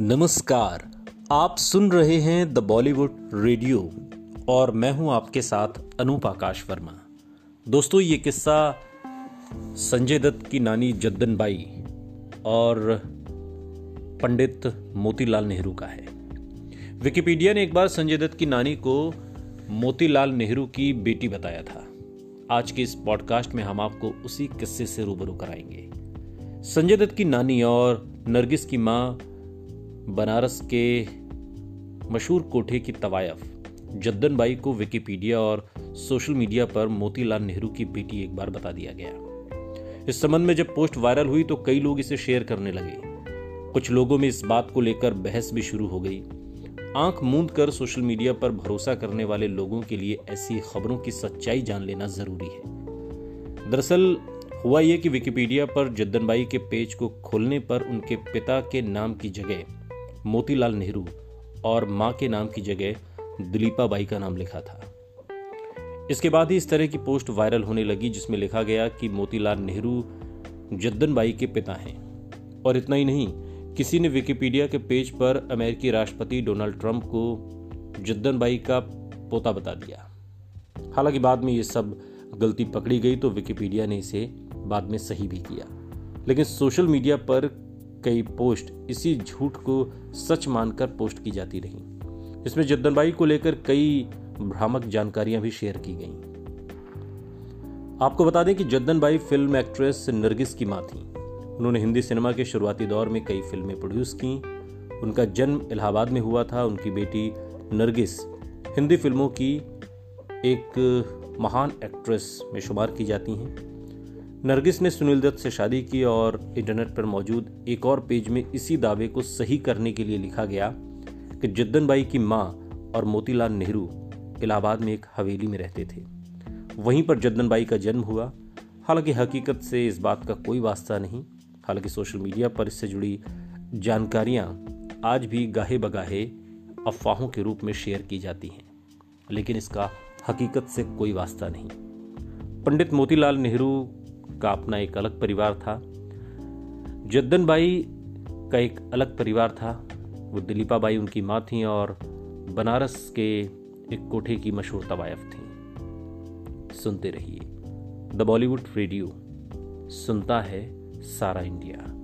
नमस्कार, आप सुन रहे हैं द बॉलीवुड रेडियो और मैं हूँ आपके साथ अनूप आकाश वर्मा। दोस्तों, ये किस्सा संजय दत्त की नानी जद्दन बाई और पंडित मोतीलाल नेहरू का है। विकिपीडिया ने एक बार संजय दत्त की नानी को मोतीलाल नेहरू की बेटी बताया था। आज के इस पॉडकास्ट में हम आपको उसी किस्से से रूबरू कराएँगे। संजय दत्त की नानी और नरगिस की माँ बनारस के मशहूर कोठे की तवायफ। जद्दन बाई को विकिपीडिया और सोशल मीडिया पर मोतीलाल नेहरू की बेटी एक बार बता दिया गया। इस संबंध में जब पोस्ट वायरल हुई तो कई लोग इसे शेयर करने लगे। कुछ लोगों में इस बात को लेकर बहस भी शुरू हो गई। आँख मूंद कर सोशल मीडिया पर भरोसा करने वाले लोगों के लिए ऐसी खबरों की सच्चाई जान लेना ज़रूरी है। दरअसल, हुआ यह कि विकिपीडिया पर जद्दनबाई के पेज को खोलने पर उनके पिता के नाम की जगह मोतीलाल नेहरू और माँ के नाम की जगह दिलीपा बाई का नाम लिखा था। इसके बाद ही इस तरह की पोस्ट वायरल होने लगी जिसमें लिखा गया कि मोतीलाल नेहरू जद्दन बाई के पिता हैं। और इतना ही नहीं, किसी ने विकिपीडिया के पेज पर अमेरिकी राष्ट्रपति डोनाल्ड ट्रंप को जद्दन बाई का पोता बता दिया। हालाँकि बाद में ये सब गलती पकड़ी गई तो विकिपीडिया ने इसे बाद में सही भी किया। लेकिन सोशल मीडिया पर कई पोस्ट इसी झूठ को सच मानकर पोस्ट की जाती रही। इसमें जद्दनबाई को लेकर कई भ्रामक जानकारियाँ भी शेयर की गईं। आपको बता दें कि जद्दनबाई फ़िल्म एक्ट्रेस नरगिस की माँ थी। उन्होंने हिंदी सिनेमा के शुरुआती दौर में कई फ़िल्में प्रोड्यूस की। उनका जन्म इलाहाबाद में हुआ था। उनकी बेटी नरगिस हिंदी फ़िल्मों की एक महान एक्ट्रेस में शुमार की जाती हैं। नरगिस ने सुनील दत्त से शादी की और इंटरनेट पर मौजूद एक और पेज में इसी दावे को सही करने के लिए लिखा गया कि जद्दन बाई की माँ और मोतीलाल नेहरू इलाहाबाद में एक हवेली में रहते थे। वहीं पर जद्दन बाई का जन्म हुआ। हालाँकि हकीकत से इस बात का कोई वास्ता नहीं। हालाँकि सोशल मीडिया पर इससे जुड़ी जानकारियाँ आज भी गाहे बगाहे अफवाहों के रूप में शेयर की जाती हैं, लेकिन इसका हकीकत से कोई वास्ता नहीं। पंडित मोतीलाल नेहरू का अपना एक अलग परिवार था। जद्दन बाई का एक अलग परिवार था। वो दिलीपा बाई उनकी माँ थी और बनारस के एक कोठे की मशहूर तवायफ थी। सुनते रहिए। द बॉलीवुड रेडियो, सुनता है सारा इंडिया।